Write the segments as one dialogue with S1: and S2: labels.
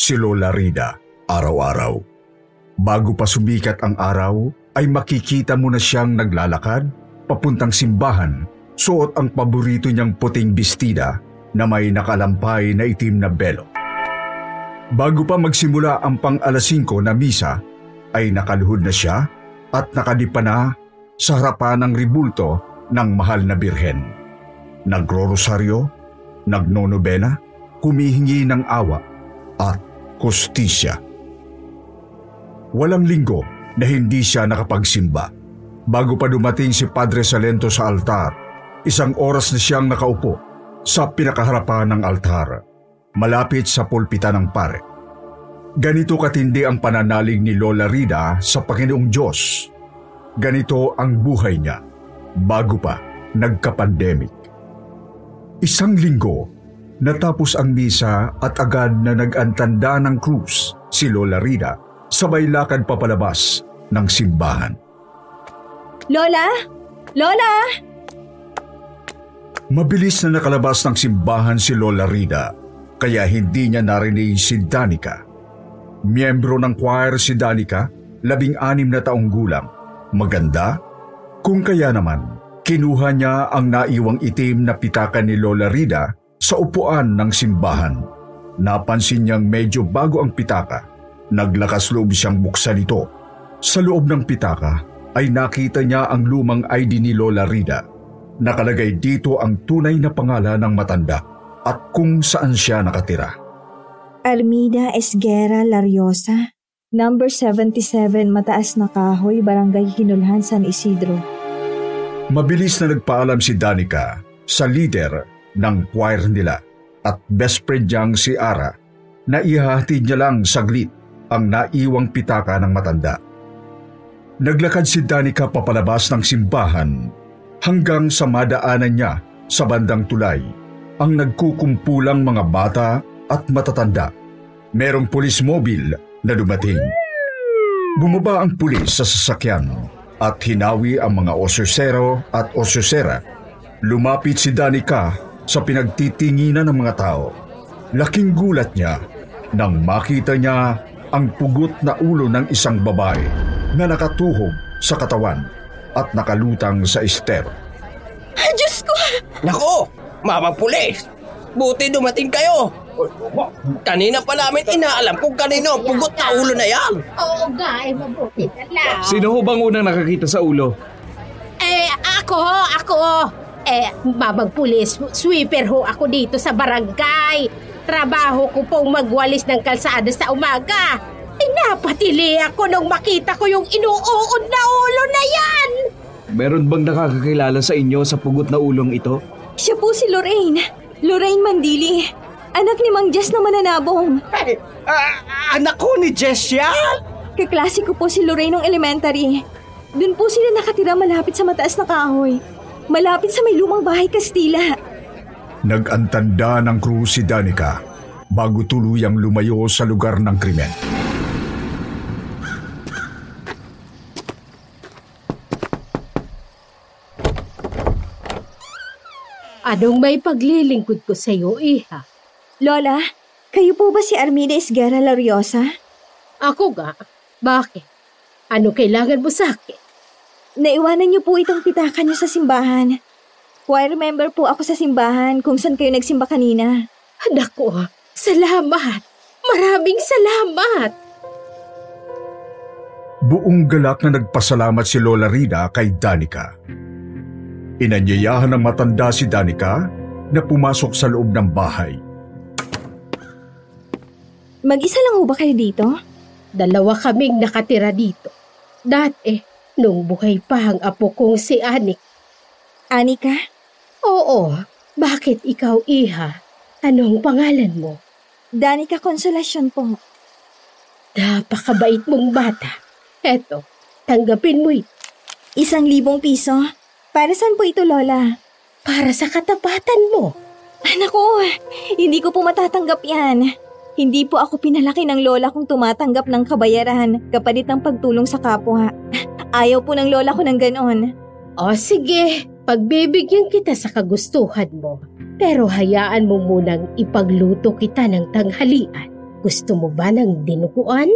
S1: si Lola Rida, araw-araw. Bago pa sumikat ang araw, ay makikita mo na siyang naglalakad, papuntang simbahan, suot ang paborito niyang puting bestida na may nakalampay na itim na belo. Bago pa magsimula ang pang alas 5 na misa, ay nakaluhod na siya at nakadipa na sa harapan ng ribulto ng mahal na birhen. Nagro-rosaryo, nagnonobena, humihingi ng awa at kustisya. Walang linggo na hindi siya nakapagsimba. Bago pa dumating si Padre Salento sa altar, isang oras na siyang nakaupo sa pinakaharapan ng altar, malapit sa pulpita ng pare. Ganito katindi ang pananalig ni Lola Rida sa Panginoong Diyos. Ganito ang buhay niya bago pa nagka-pandemic. Isang linggo, natapos ang misa at agad na nag-antanda ng krus si Lola Rida sabay lakad papalabas ng simbahan.
S2: Lola? Lola?
S1: Mabilis na nakalabas ng simbahan si Lola Rida kaya hindi niya narinig si Danica. Miyembro ng choir si Danica, labing anim na taong gulang. Maganda? Kung kaya naman, kinuha niya ang naiwang itim na pitaka ni Lola Rida sa upuan ng simbahan. Napansin niyang medyo bago ang pitaka. Naglakas loob siyang buksan ito. Sa loob ng pitaka ay nakita niya ang lumang ID ni Lola Rida. Nakalagay dito ang tunay na pangalan ng matanda at kung saan siya nakatira.
S2: Armida Esguera Lariosa, number 77 Mataas na Kahoy, Barangay Hinulhan, San Isidro.
S1: Mabilis na nagpaalam si Danica sa leader ng choir nila at best friend niyang si Ara na ihahatid niya lang saglit ang naiwang pitaka ng matanda. Naglakad si Danica papalabas ng simbahan hanggang sa madaanan niya sa bandang tulay ang nagkukumpulang mga bata at matatanda. Merong pulis mobil na dumating. Bumaba ang pulis sa sasakyan at hinawi ang mga osyosero at osyosera. Lumapit si Danica sa pinagtitinginan ng mga tao. Laking gulat niya nang makita niya ang pugot na ulo ng isang babae na nakatuhog sa katawan at nakalutang sa estero.
S2: Ah, Diyos ko!
S3: Nako, mamang pulis! Buti dumating kayo! Kanina pa namin inaalam kung kanino ang pugot na ulo na yan!
S4: Oo nga, ay mabuti ka lang.
S5: Sino ho bang unang nakakita sa ulo?
S4: Eh, ako, ako. Eh, babag pulis, sweeper ho ako dito sa barangay. Trabaho ko pong magwalis ng kalsada sa umaga. Eh, napatili ako nung makita ko yung inuuod na ulo na yan.
S5: Meron bang nakakakilala sa inyo sa pugot na ulong ito?
S2: Siya po si Lorraine. Lorraine Mandili. Anak ni Mang Jess na mananabong.
S3: Ay, ah, anak ko ni Jess yan!
S2: Kaklase ko po si Lorraine ng elementary. Doon po sila nakatira malapit sa mataas na kahoy. Malapit sa may lumang bahay Kastila.
S1: Nag-antanda ng krus si Danica bago tuluyang lumayo sa lugar ng krimen.
S4: Anong may paglilingkod ko sa iyo, iha?
S2: Lola, kayo po ba si Armida Esguera Lariosa?
S4: Ako ga? Bakit? Ano kailangan mo sa akin?
S2: Naiwanan niyo po itong pitaka niyo sa simbahan. Choir member po ako sa simbahan kung saan kayo nagsimba kanina.
S4: Anak ko, salamat. Maraming salamat.
S1: Buong galak na nagpasalamat si Lola Rida kay Danica. Inanyayahan ng matanda si Danica na pumasok sa loob ng bahay.
S2: Mag-isa lang ho ba kayo dito?
S4: Dalawa kaming nakatira dito. Dati, nung buhay pa ang apo kong si Anik.
S2: Anika?
S4: Oo, bakit ikaw, Iha? Anong pangalan mo?
S2: Danica Consolacion po.
S4: Napakabait mong bata. Eto, tanggapin mo ito.
S2: Isang libong piso? Para saan po ito, Lola?
S4: Para sa katapatan mo.
S2: Naku, hindi ko po matatanggap yan. Hindi po ako pinalaki ng lola kong tumatanggap ng kabayaran kapalit ng pagtulong sa kapwa. Ayaw po ng lola ko ng ganon.
S4: O sige, pagbibigyan kita sa kagustuhan mo. Pero hayaan mo munang ipagluto kita ng tanghalian. Gusto mo ba ng dinuguan?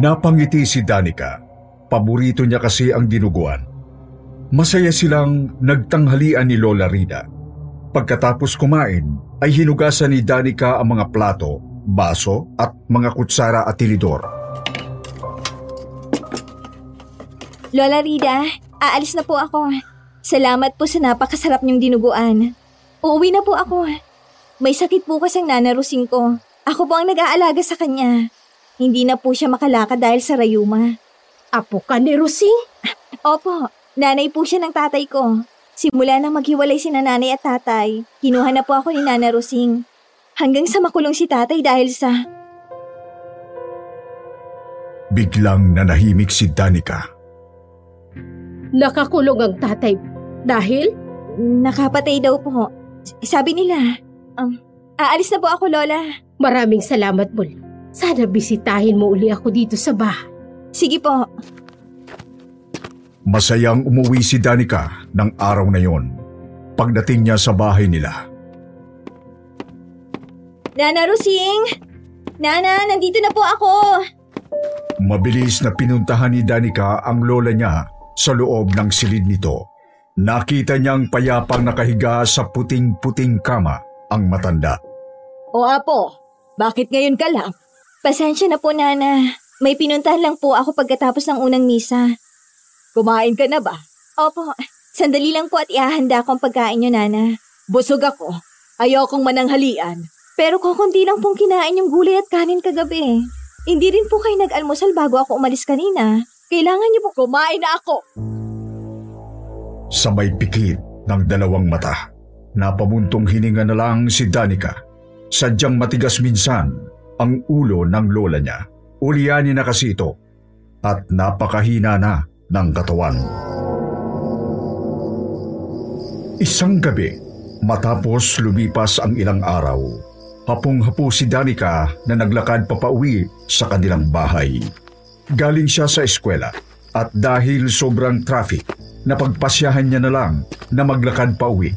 S1: Napangiti si Danica. Paborito niya kasi ang dinuguan. Masaya silang nagtanghalian ni Lola Rida. Pagkatapos kumain, ay hinugasan ni Danica ang mga plato, baso at mga kutsara at tinidor.
S2: Lola Rida, aalis na po ako. Salamat po sa napakasarap niyong dinuguan. Uuwi na po ako. May sakit po kasing nanarusing ko. Ako po ang nag-aalaga sa kanya. Hindi na po siya makalakad dahil sa rayuma.
S4: Apo ka ni Rosing?
S2: Opo, nanay po siya ng tatay ko. Simula nang maghiwalay si nanay at tatay, kinuha na po ako ni Nana Rosing. Hanggang sa makulong si tatay dahil sa...
S1: Biglang nanahimik si Danica.
S4: Nakakulong ang tatay dahil?
S2: Nakapatay daw po. Sabi nila, um, aalis na po ako, Lola.
S4: Maraming salamat muli. Sana bisitahin mo uli ako dito sa bahay.
S2: Sige po.
S1: Masayang umuwi si Danica ng araw na yon. Pagdating niya sa bahay nila,
S2: Nana Rosing! Nana, nandito na po ako!
S1: mabilis na pinuntahan ni Danica ang lola niya sa loob ng silid nito. Nakita niyang payapang nakahiga sa puting-puting kama ang matanda.
S2: O apo, bakit ngayon ka lang? Pasensya na po, Nana. May pinuntahan lang po ako pagkatapos ng unang misa. Kumain ka na ba? Opo, sandali lang po at ihahanda ko ang pagkain niyo, Nana. Busog ako. Ayokong mananghalian. Pero kukunti lang pong kinain yung gulay at kanin kagabi. Hindi rin po kayo nag-almusal bago ako umalis kanina. Kailangan niyo po kumain na ako.
S1: Sa may pikit ng dalawang mata, napamuntong hininga na lang si Danica. Sadyang matigas minsan ang ulo ng lola niya. Ulianin na kasi ito at napakahina na ng katawan. Isang gabi, matapos lumipas ang ilang araw, hapong-hapo si Danica na naglakad papauwi sa kanilang bahay. Galing siya sa eskwela at dahil sobrang traffic, napagpasyahan niya na lang na maglakad pa uwi.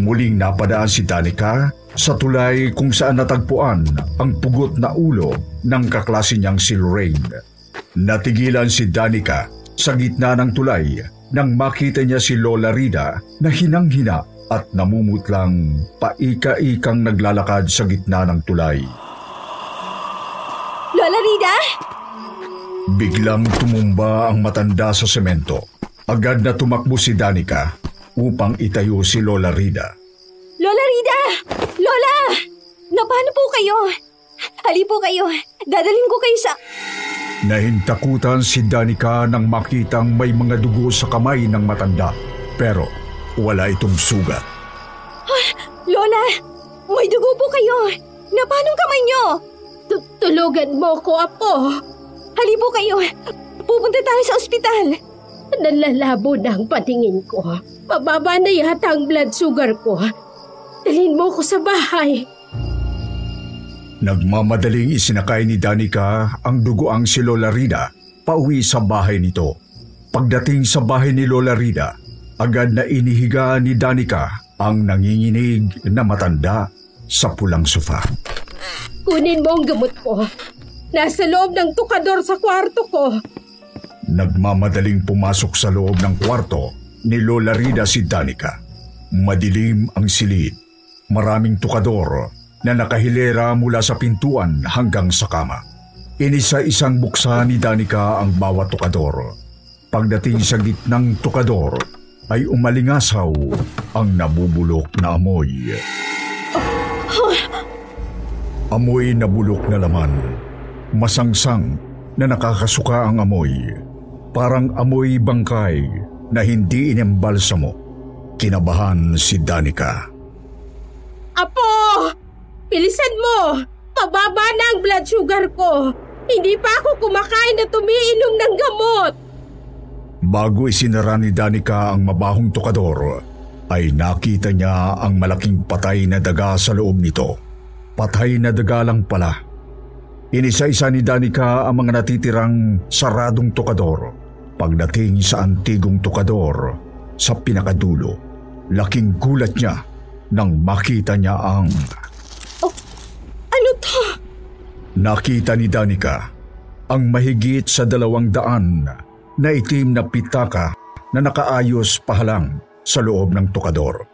S1: Muling napadaan si Danica sa tulay kung saan natagpuan ang pugot na ulo ng kaklase niyang si Lorraine. Natigilan si Danica sa gitna ng tulay nang makita niya si Lola Rida na hinang-hina at namumutlang paika-ikang naglalakad sa gitna ng tulay.
S2: Lola Rida?
S1: Biglang tumumba ang matanda sa semento. Agad na tumakbo si Danica upang itayo si Lola Rida.
S2: Lola Rida! Lola! Napano po kayo? Hali po kayo. Dadalhin ko kayo sa...
S1: Nahintakutan si Danica nang makitang may mga dugo sa kamay ng matanda. Pero wala itong sugat.
S2: Lola! May dugo po kayo. Napanong kamay niyo?
S4: Tu- tulugan mo ko, Apo.
S2: Hali po kayo. Pupunta tayo sa ospital.
S4: Nalalabo na ang patingin ko. Mababa na yata ang blood sugar ko. Dalhin mo ko sa bahay.
S1: Nagmamadaling isinakay ni Danica ang dugoang si Lola Rida pauwi sa bahay nito. Pagdating sa bahay ni Lola Rida, agad na inihiga ni Danica ang nanginginig na matanda sa pulang sofa.
S4: Kunin mo ang gamot ko. Nasa loob ng tukador sa kwarto ko.
S1: Nagmamadaling pumasok sa loob ng kwarto ni Lola Rida si Danica. Madilim ang silid. Maraming tukador na nakahilera mula sa pintuan hanggang sa kama. Inisa-isang buksa ni Danica ang bawat tukador. Pagdating sa gitnang tukador, ay umalingasaw ang nabubulok na amoy. Amoy na bulok na laman. Masangsang na nakakasuka ang amoy. Parang amoy bangkay na hindi inembalsamo. Kinabahan si Danica.
S4: Apo! Bilisan mo! Pababa na ang blood sugar ko. Hindi pa ako kumakain at umiinom ng gamot.
S1: Bago isinara ni Danica ang mabahong tukador, ay nakita niya ang malaking patay na daga sa loob nito. Patay na daga lang pala. Inisa-isa ni Danica ang mga natitirang saradong tukador. Pagdating sa antigong tukador, sa pinakadulo, laking gulat niya nang makita niya ang...
S2: Ano to?
S1: Nakita ni Danica ang mahigit sa dalawang daan na itim na pitaka na nakaayos pahalang sa loob ng tukador.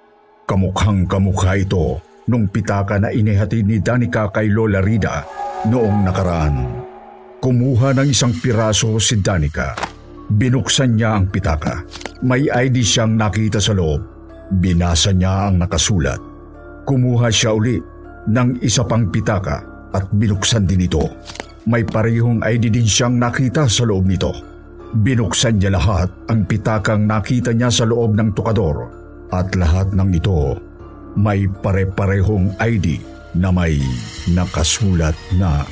S1: Kamukhang kamukha ito nung pitaka na inihatid ni Danica kay Lola Rida noong nakaraan. Kumuha ng isang piraso si Danica. Binuksan niya ang pitaka. May ID siyang nakita sa loob. Binasa niya ang nakasulat. Kumuha siya uli ng isa pang pitaka at binuksan din ito. May parehong ID din siyang nakita sa loob nito. Binuksan niya lahat ang pitakang nakita niya sa loob ng tukador at lahat ng ito may pare-parehong ID na may nakasulat na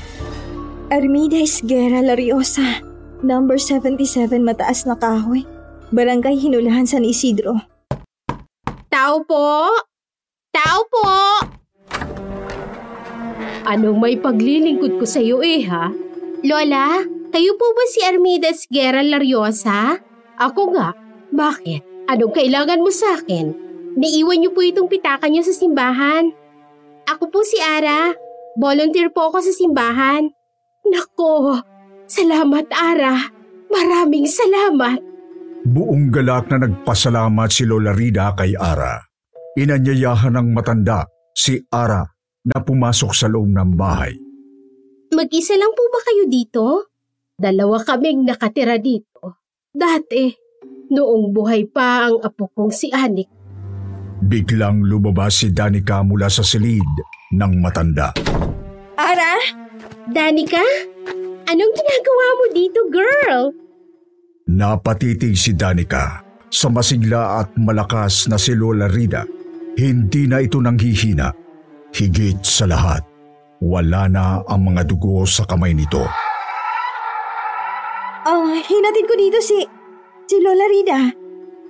S2: Armida Esguera Lariosa, number 77 mataas na kahoy. Barangay Hinulahan San Isidro.
S4: Tao po! Tao po! Anong may paglilingkod ko sa iyo eh ha? Lola, kayo po ba si Armides Guerra Lariosa? Ako nga. Bakit? Anong kailangan mo sa akin? Naiwan niyo po itong pitaka niyo sa simbahan. Ako po si Ara. Volunteer po ako sa simbahan. Nako, salamat Ara. Maraming salamat.
S1: buong galak na nagpasalamat si Lola Rida kay Ara. Inanyayahan ng matanda si Ara na pumasok sa loob ng bahay.
S4: Mag-isa lang po ba kayo dito? Dalawa kaming nakatira dito. Dati, noong buhay pa ang apo kong si Anik.
S1: Biglang lumabas si Danica mula sa silid ng matanda.
S2: Ara?
S4: Danica? Anong ginagawa mo dito, girl?
S1: Napatitig si Danica sa masigla at malakas na si Lola Rida. Hindi na ito nanghihina. Higit sa lahat, wala na ang mga dugo sa kamay nito.
S2: Ah, hinatid ko dito si... si Lola Rida.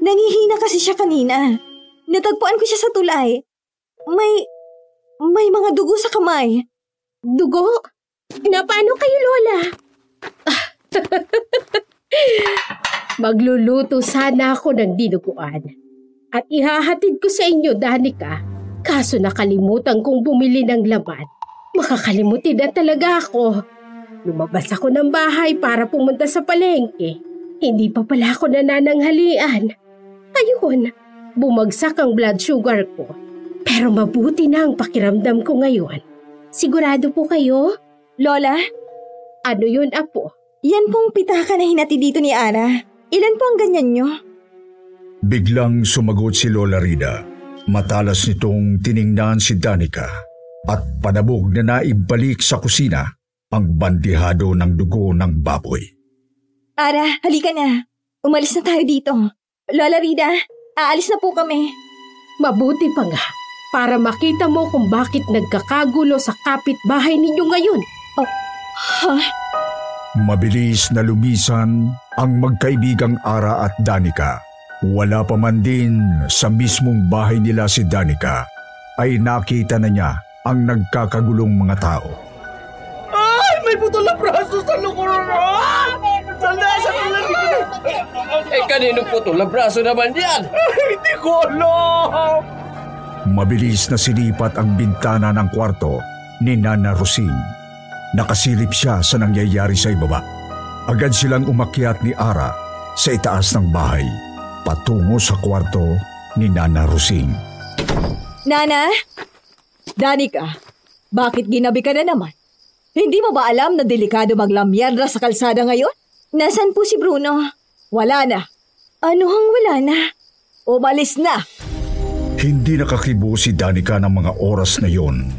S2: Nangihina kasi siya kanina. Natagpuan ko siya sa tulay. May... may mga dugo sa kamay.
S4: Dugo? Na paano kayo, Lola? Magluluto sana ako ng dinuguan. At ihahatid ko sa inyo, Danica. Kaso nakalimutan kong bumili ng laman. Makakalimutin na talaga ako. Lumabas ako ng bahay para pumunta sa palengke. Hindi pa pala ako nanananghalian. Ayun, bumagsak ang blood sugar ko. Pero mabuti na ang pakiramdam ko ngayon. Sigurado po kayo?
S2: Lola,
S4: Ano yun, Apo?
S2: yan pong pitaka na hinatid dito ni Ara. Ilan po ang ganyan nyo?
S1: Biglang sumagot si Lola Rida. Matalas nitong tiningnan si Danica at panabog na naibalik sa kusina ang bandihado ng dugo ng baboy.
S2: Ara, halika na. Umalis na tayo dito. Lola Rida, aalis na po kami.
S4: Mabuti pa nga para makita mo kung bakit nagkakagulo sa kapitbahay ninyo ngayon.
S2: Ha?
S1: Mabilis na lumisan ang magkaibigang Ara at Danica. Wala pa man din sa mismong bahay nila si Danica ay nakita na niya ang nagkakagulong mga tao.
S3: Ay, may putol na braso sa lukuran! Ah! Sandali, sandali! Eh, kanino putol na braso naman yan? Hindi ko alam!
S1: Mabilis na silipat ang bintana ng kwarto ni Nana Rosing. Nakasilip siya sa nangyayari sa ibaba. Agad silang umakyat ni Ara sa itaas ng bahay patungo sa kwarto ni Nana Rosing.
S2: Nana? Danica, bakit ginabi ka na naman? Hindi mo ba alam na delikado maglamyerda sa kalsada ngayon? Nasaan po si Bruno? Wala na. Ano hang wala na? Umalis na.
S1: Hindi nakakibo si Danica ng mga oras na yon.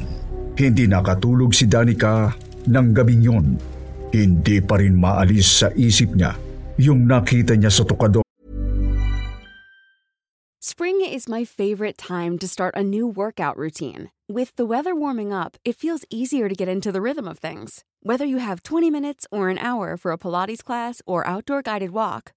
S1: Hindi nakatulog si Danica ng gabing yon. Hindi pa rin maalis sa isip niya yung nakita niya sa tukado
S6: Spring is my favorite time to start a new workout routine. With the weather warming up, it feels easier to get into the rhythm of things. Whether you have 20 minutes or an hour for a Pilates class or outdoor guided walk,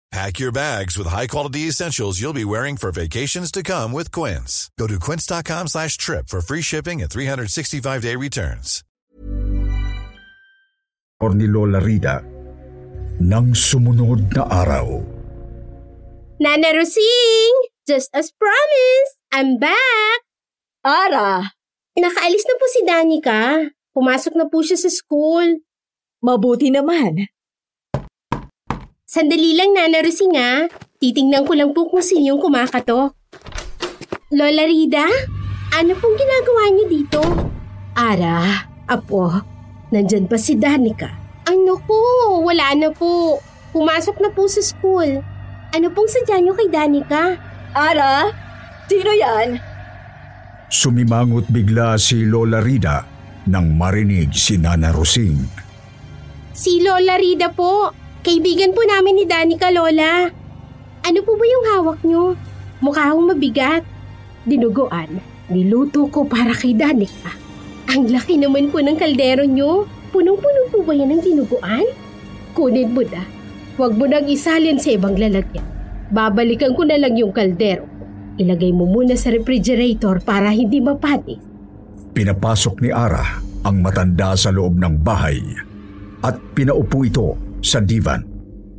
S7: Pack your bags with high-quality essentials you'll be wearing for vacations to come with Quince. Go to quince.com slash trip for free shipping and 365-day returns.
S1: or ni Lola Rida nang sumunod na araw.
S4: Nana Rosing! Just as promised, I'm back!
S2: Ara,
S4: Nakaalis na po si Danica. Pumasok na po siya sa school.
S2: mabuti naman.
S4: Sandali lang, Nana Rosing ah. Titingnan ko lang po kung sino yung kumakatok. Lola Rida, ano pong ginagawa niyo dito? Ara, apo, nandyan pa si Danica. Ano po, wala na po. Pumasok na po sa school. Ano pong sadya niyo kay Danica?
S2: Ara, sino yan?
S1: Sumimangot bigla si Lola Rida nang marinig si Nana Rosing.
S4: Si Lola Rida po. Kaibigan po namin ni Danica, Lola. Ano po ba yung hawak niyo? Mukha akong mabigat. Dinuguan. Niluto ko para kay Danica. Ang laki naman po ng kaldero niyo. Punong-puno po ba yan ng dinuguan? Kunin mo na. Huwag mo nang isalin sa ibang lalagyan. Babalikan ko na lang yung kaldero. Ilagay mo muna sa refrigerator para hindi mapatis.
S1: Pinapasok ni Ara ang matanda sa loob ng bahay at pinaupo ito sa divan.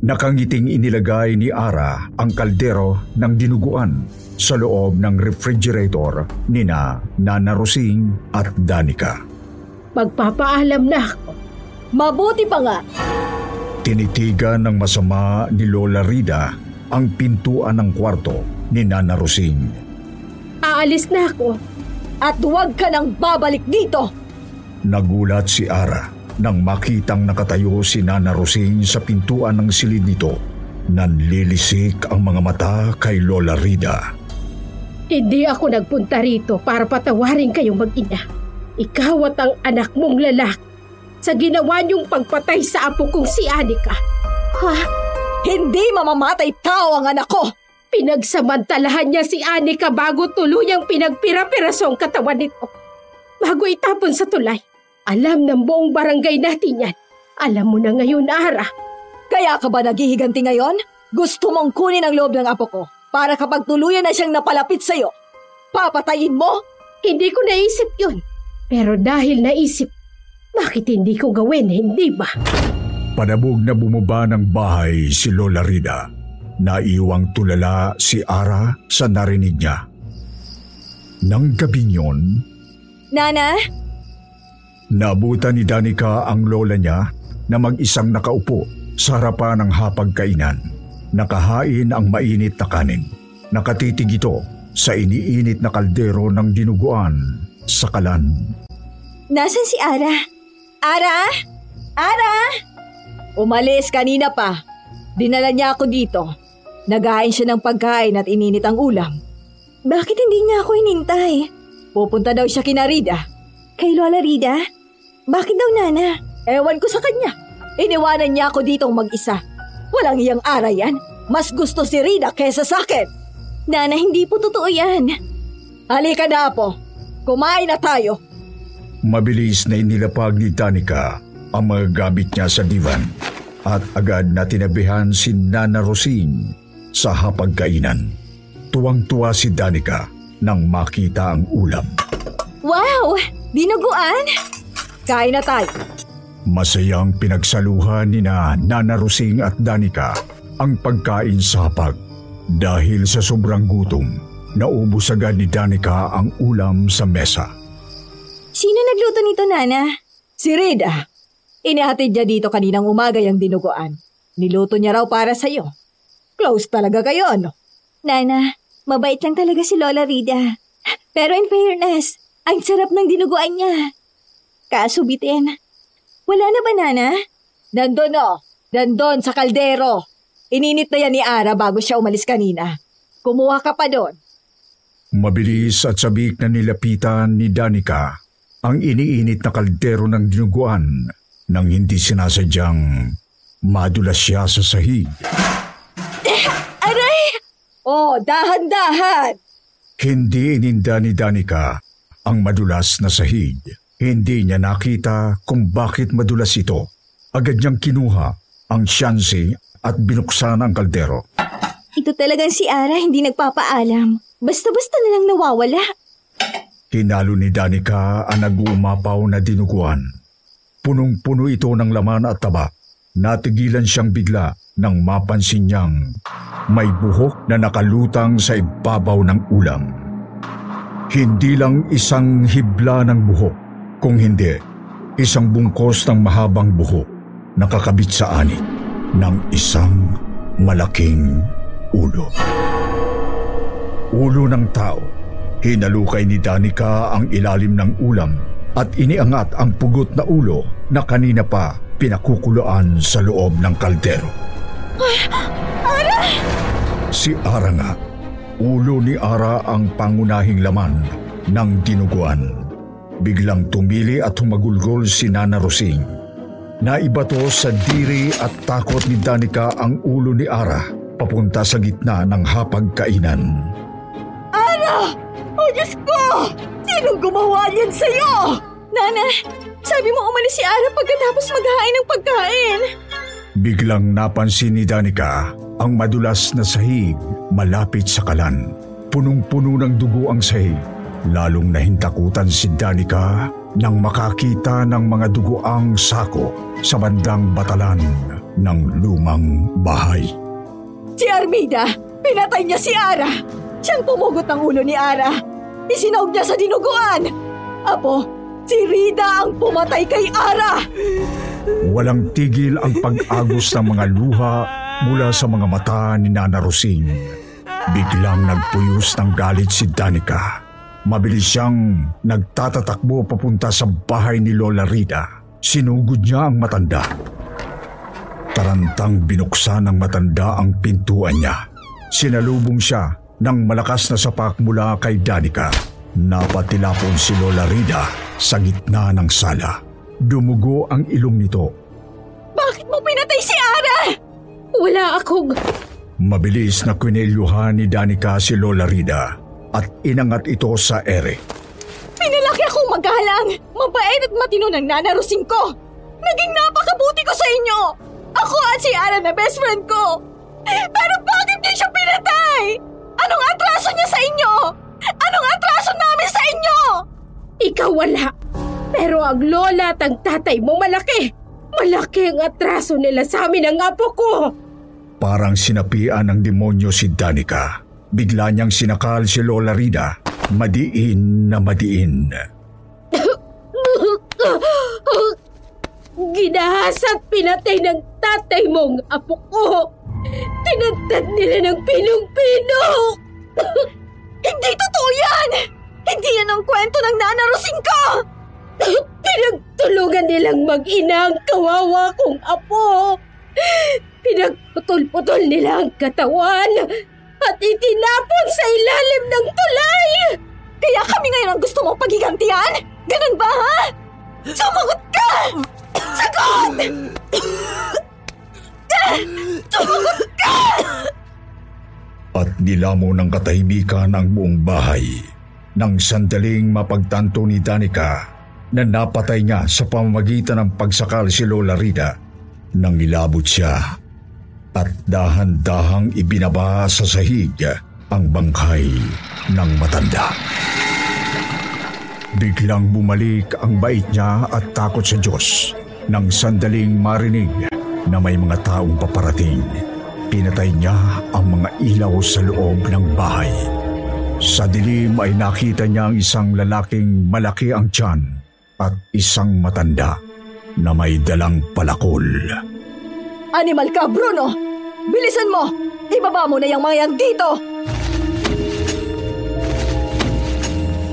S1: Nakangiting inilagay ni Ara ang kaldero ng dinuguan sa loob ng refrigerator ni na Nana Rosing at Danica.
S4: Magpapaalam na ako.
S2: Mabuti pa nga.
S1: Tinitigan ng masama ni Lola Rida ang pintuan ng kwarto ni Nana Rosing.
S4: Aalis na ako.
S2: At huwag ka nang babalik dito.
S1: Nagulat si Ara nang makitang nakatayo si Nana Rosing sa pintuan ng silid nito. Nanlilisik ang mga mata kay Lola Rida.
S4: Hindi ako nagpunta rito para patawarin kayong mag-ina. Ikaw at ang anak mong lalaki sa ginawa niyong pagpatay sa apo kong si Anika. Ha?
S2: Hindi mamamatay tao ang anak ko.
S4: Pinagsamantalahan niya si Anika bago tuluyang pinagpira-piraso ang katawan nito. Bago itapon sa tulay. Alam ng buong barangay natin yan. Alam mo na ngayon, Ara.
S2: Kaya ka ba naghihiganti ngayon? Gusto mong kunin ang loob ng apo ko para kapag tuluyan na siyang napalapit sa'yo, papatayin mo?
S4: Hindi ko naisip yun. Pero dahil naisip, bakit hindi ko gawin, hindi ba?
S1: Panabog na bumaba ng bahay si Lola Rida. Naiwang tulala si Ara sa narinig niya. Nang gabing yon,
S2: Nana,
S1: Nabutan ni Danica ang lola niya na mag-isang nakaupo sa harapan ng hapagkainan. Nakahain ang mainit na kanin. Nakatitig ito sa iniinit na kaldero ng dinuguan sa kalan.
S2: nasan si Ara? Ara? Ara? Umalis kanina pa. Dinala niya ako dito. Nagain siya ng pagkain at ininit ang ulam. Bakit hindi niya ako inintay? Pupunta daw siya kina Rida. Kay Lola Rida? Bakit daw nana? Ewan ko sa kanya. Iniwanan niya ako ditong mag-isa. Walang iyang ara yan. Mas gusto si Rida kesa sa akin. Nana, hindi po totoo yan. Halika na po. Kumain na tayo.
S1: Mabilis na inilapag ni Danica ang mga gamit niya sa divan at agad na tinabihan si Nana Rosing sa hapagkainan. Tuwang-tuwa si Danica nang makita ang ulam.
S2: Wow! Dinuguan? Kain na tayo.
S1: Masayang pinagsaluhan ni na Nana Rosing at Danica ang pagkain sa hapag. Dahil sa sobrang gutom, naubos agad ni Danica ang ulam sa mesa.
S2: Sino nagluto nito, Nana? Si Rida. Inihatid niya dito kaninang umaga yung dinuguan. Niluto niya raw para sa'yo. Close talaga kayo, no? Nana, mabait lang talaga si Lola Rida. Pero in fairness, ang sarap ng dinuguan niya. Kaso bitin, wala na ba, Nana?
S8: Nandun o. Nandun sa kaldero. Ininit na yan ni Ara bago siya umalis kanina. Kumuha ka pa doon.
S1: Mabilis at sabik na nilapitan ni Danica ang iniinit na kaldero ng dinuguan nang hindi sinasadyang madulas siya sa sahig.
S2: Aray!
S8: Oh, dahan-dahan.
S1: Hindi ininda ni Danica ang madulas na sahig. Hindi niya nakita kung bakit madulas ito. Agad niyang kinuha ang syansi at binuksan ang kaldero.
S2: Ito talagang si Ara hindi nagpapaalam. Basta-basta na lang nawawala.
S1: Hinalo ni Danica ang nag-uumapaw na dinuguan. Punong-puno ito ng laman at taba. Natigilan siyang bigla nang mapansin niyang may buhok na nakalutang sa ibabaw ng ulam. Hindi lang isang hibla ng buhok, kung hindi, isang bungkos ng mahabang buhok nakakabit sa anit ng isang malaking ulo. Ulo ng tao. Hinalukay ni Danica ang ilalim ng ulam at iniangat ang pugot na ulo na kanina pa pinakukuluan sa loob ng kaldero.
S2: Ara!
S1: Si Ara nga. Ulo ni Ara ang pangunahing laman ng dinuguan. Biglang tumili at humagulgol si Nana Rosing. Naibato sa diri at takot ni Danica ang ulo ni Ara papunta sa gitna ng hapagkainan.
S2: Ara! Oh, Diyos ko! Sinong gumawa niyan sa'yo? Nana, sabi mo umalis si Ara pagkatapos maghain ng pagkain.
S1: Biglang napansin ni Danica ang madulas na sahig malapit sa kalan. Punong-puno ng dugo ang sahig. Lalong nahintakutan si Danica nang makakita ng mga dugoang sako sa bandang batalan ng lumang bahay.
S8: Si Armida, pinatay niya si Ara. Siyang pumugot ng ulo ni Ara. Isinaog niya sa dinuguan. Apo, si Rida ang pumatay kay Ara.
S1: Walang tigil ang pag-agos ng mga luha mula sa mga mata ni Nana Rosing. Biglang nagpuyos ng galit si Danica. Mabilis siyang nagtatatakbo papunta sa bahay ni Lola Rita. Sinugod niya ang matanda. Tarantang binuksan ng matanda ang pintuan niya. Sinalubong siya ng malakas na sapak mula kay Danica. Napatilapon si Lola Rida sa gitna ng sala. Dumugo ang ilong nito.
S2: Bakit mo pinatay si Ara?
S4: Wala akong...
S1: Mabilis na kwinelyuhan ni Danica si Lola Rida at inangat ito sa ere.
S2: Pinalaki akong magalang, mabait at matino ng nanarusing ko. Naging napakabuti ko sa inyo. Ako at si Ara na best friend ko. Pero bakit niyo siya pinatay? Anong atraso niya sa inyo? Anong atraso namin sa inyo?
S4: Ikaw wala. Pero ang lola at ang tatay mo malaki. Malaki ang atraso nila sa amin ng apo ko.
S1: Parang sinapian ng demonyo si Danica. Bigla niyang sinakal si Lola Rida. Madiin na madiin.
S4: Ginahas at pinatay ng tatay mong apo ko. Tinagtad nila ng pinong-pino.
S2: Hindi totoo yan! Hindi yan ang kwento ng nanarusing ko!
S4: Pinagtulungan nilang mag-ina ang kawawa kong apo. Pinagputol-putol nila ang katawan at itinapon sa ilalim ng tulay.
S2: Kaya kami ngayon ang gusto mong pagigantihan? Ganun ba, ha? Sumagot ka! Sagot! Sumagot ka!
S1: At nilamo ng katahimikan ang buong bahay nang sandaling mapagtanto ni Danica na napatay niya sa pamamagitan ng pagsakal si Lola Rida nang ilabot siya at dahan-dahang ibinaba sa sahig ang bangkay ng matanda. Biglang bumalik ang bait niya at takot sa Diyos nang sandaling marinig na may mga taong paparating. Pinatay niya ang mga ilaw sa loob ng bahay. Sa dilim ay nakita niya ang isang lalaking malaki ang tiyan at isang matanda na may dalang palakol.
S8: Animal ka, Bruno! Bilisan mo! Ibaba mo na yung mga yan dito!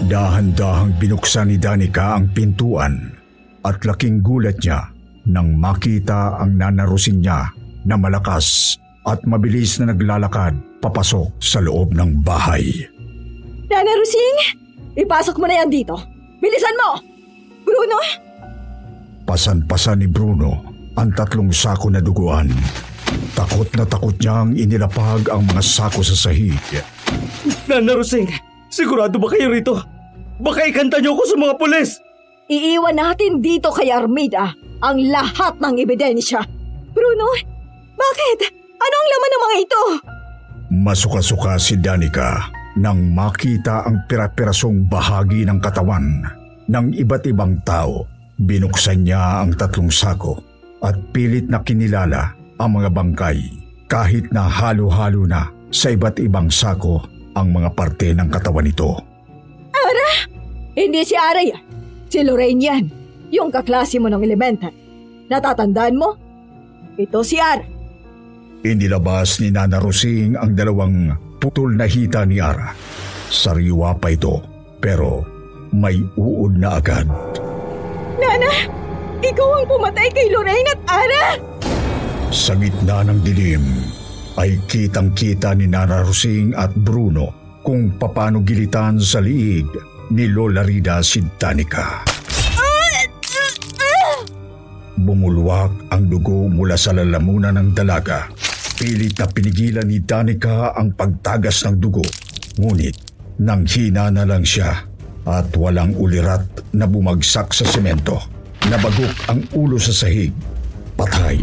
S1: Dahan-dahang binuksan ni Danica ang pintuan at laking gulat niya nang makita ang nanarusing niya na malakas at mabilis na naglalakad papasok sa loob ng bahay.
S8: Nana Rusing, ipasok mo na yan dito. Bilisan mo! Bruno?
S1: Pasan-pasan ni Bruno ang tatlong sako na duguan. Takot na takot niyang inilapag ang mga sako sa sahig.
S5: Nana Roseng, sigurado ba kayo rito? Baka ikanta niyo ko sa mga pulis!
S8: Iiwan natin dito kay Armida ang lahat ng ebidensya. Bruno, bakit? Ano ang laman ng mga ito?
S1: Masuka-suka si Danica nang makita ang pira-pirasong bahagi ng katawan ng iba't ibang tao. Binuksan niya ang tatlong sako at pilit na kinilala ang mga bangkay kahit na halo-halo na sa iba't ibang sako ang mga parte ng katawan nito.
S8: Ara? Hindi si Ara yan. Si Lorraine yan. Yung kaklase mo ng elemental. Natatandaan mo? Ito si Ara.
S1: Inilabas ni Nana Rosing ang dalawang putol na hita ni Ara. Sariwa pa ito pero may uod na agad.
S8: Nana, ikaw ang pumatay kay Lorraine at Ara?
S1: Sa gitna ng dilim ay kitang-kita ni Nana Rosing at Bruno kung papano gilitan sa liig ni Lola Rida si Danica. Bumulwak ang dugo mula sa lalamunan ng dalaga. Pilit na pinigilan ni Danica ang pagtagas ng dugo. Ngunit nang hina na lang siya at walang ulirat na bumagsak sa semento. Nabagok ang ulo sa sahig. Patay.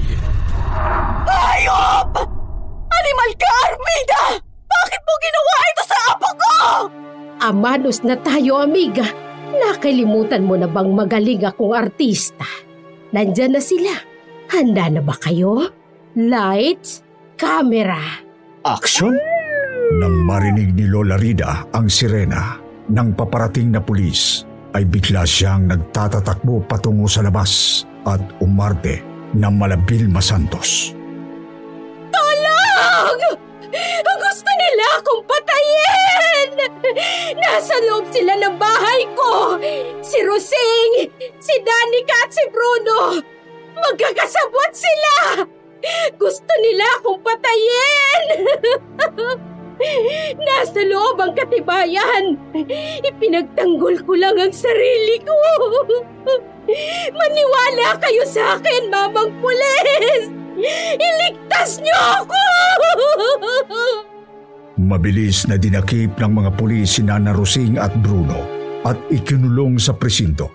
S8: Hayop! Animal ka, Armida! Bakit mo ginawa ito sa apo ko?
S4: Amanos na tayo, amiga. Nakalimutan mo na bang magaling akong artista? Nandyan na sila. Handa na ba kayo? Lights, camera.
S5: Action?
S1: Nang marinig ni Lola Rida ang sirena ng paparating na pulis, ay bigla siyang nagtatatakbo patungo sa labas at umarte ng malabil masantos.
S4: Tulong! Gusto nila akong patayin! Nasa loob sila ng bahay ko! Si Rosing, si Danica at si Bruno! Magkakasabot sila! Gusto nila akong patayin! Nasa loob ang katibayan! Ipinagtanggol ko lang ang sarili ko! Maniwala kayo sa akin, mamang pulis! Iligtas niyo ako!
S1: Mabilis na dinakip ng mga pulis si Nana Rosing at Bruno at ikinulong sa presinto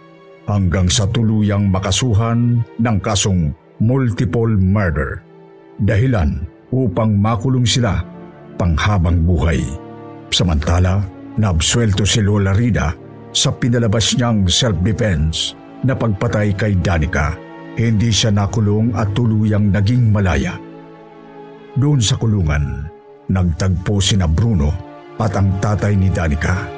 S1: hanggang sa tuluyang makasuhan ng kasong multiple murder. Dahilan upang makulong sila panghabang buhay. Samantala, naabswelto si Lola Rida sa pinalabas niyang self-defense na pagpatay kay Danica. Hindi siya nakulong at tuluyang naging malaya. Doon sa kulungan, nagtagpo si na Bruno at ang tatay ni Danica.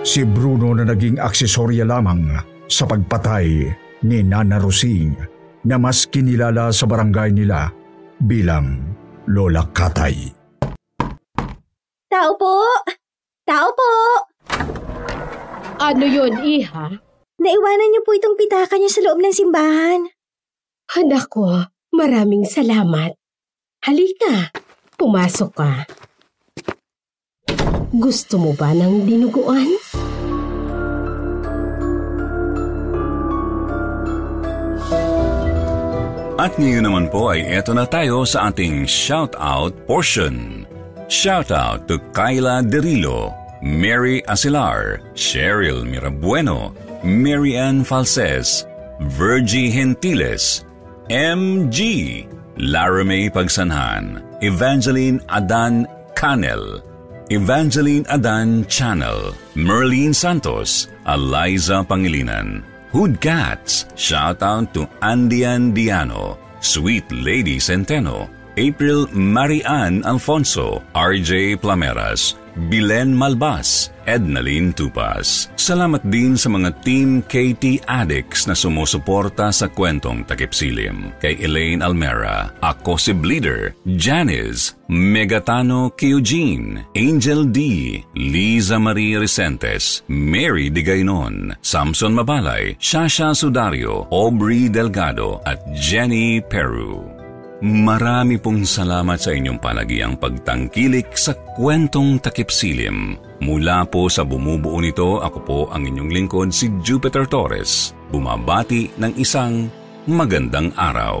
S1: Si Bruno na naging aksesorya lamang sa pagpatay ni Nana Rosing na mas kinilala sa barangay nila bilang Lola Katay.
S2: Tao po! Tao po!
S4: Ano yon, Iha?
S2: Naiwanan niyo po itong pitaka niyo sa loob ng simbahan.
S4: Anak ko, maraming salamat. Halika, pumasok ka. Gusto mo ba ng dinuguan?
S9: At ngayon naman po ay eto na tayo sa ating shout-out portion. Shout-out to Kyla Derilo, Mary Asilar, Cheryl Mirabueno, Mary Ann Falses, Virgie Gentiles, MG, Laramay Pagsanhan, Evangeline Adan Canel, Evangeline Adan Channel, Merlene Santos, Eliza Pangilinan, Hood Cats, shout out to Andian Diano, Sweet Lady Centeno, April Marian Alfonso, RJ Plameras, Bilen Malbas, Ednalyn Tupas. Salamat din sa mga Team KT Addicts na sumusuporta sa kwentong takip silim. Kay Elaine Almera, ako si Bleeder, Janice, Megatano Eugene, Angel D, Liza Marie Resentes, Mary Digaynon, Samson Mabalay, Shasha Sudario, Aubrey Delgado at Jenny Peru. Marami pong salamat sa inyong palagiang pagtangkilik sa kwentong takip silim. Mula po sa bumubuo nito, ako po ang inyong lingkod si Jupiter Torres, bumabati ng isang magandang araw.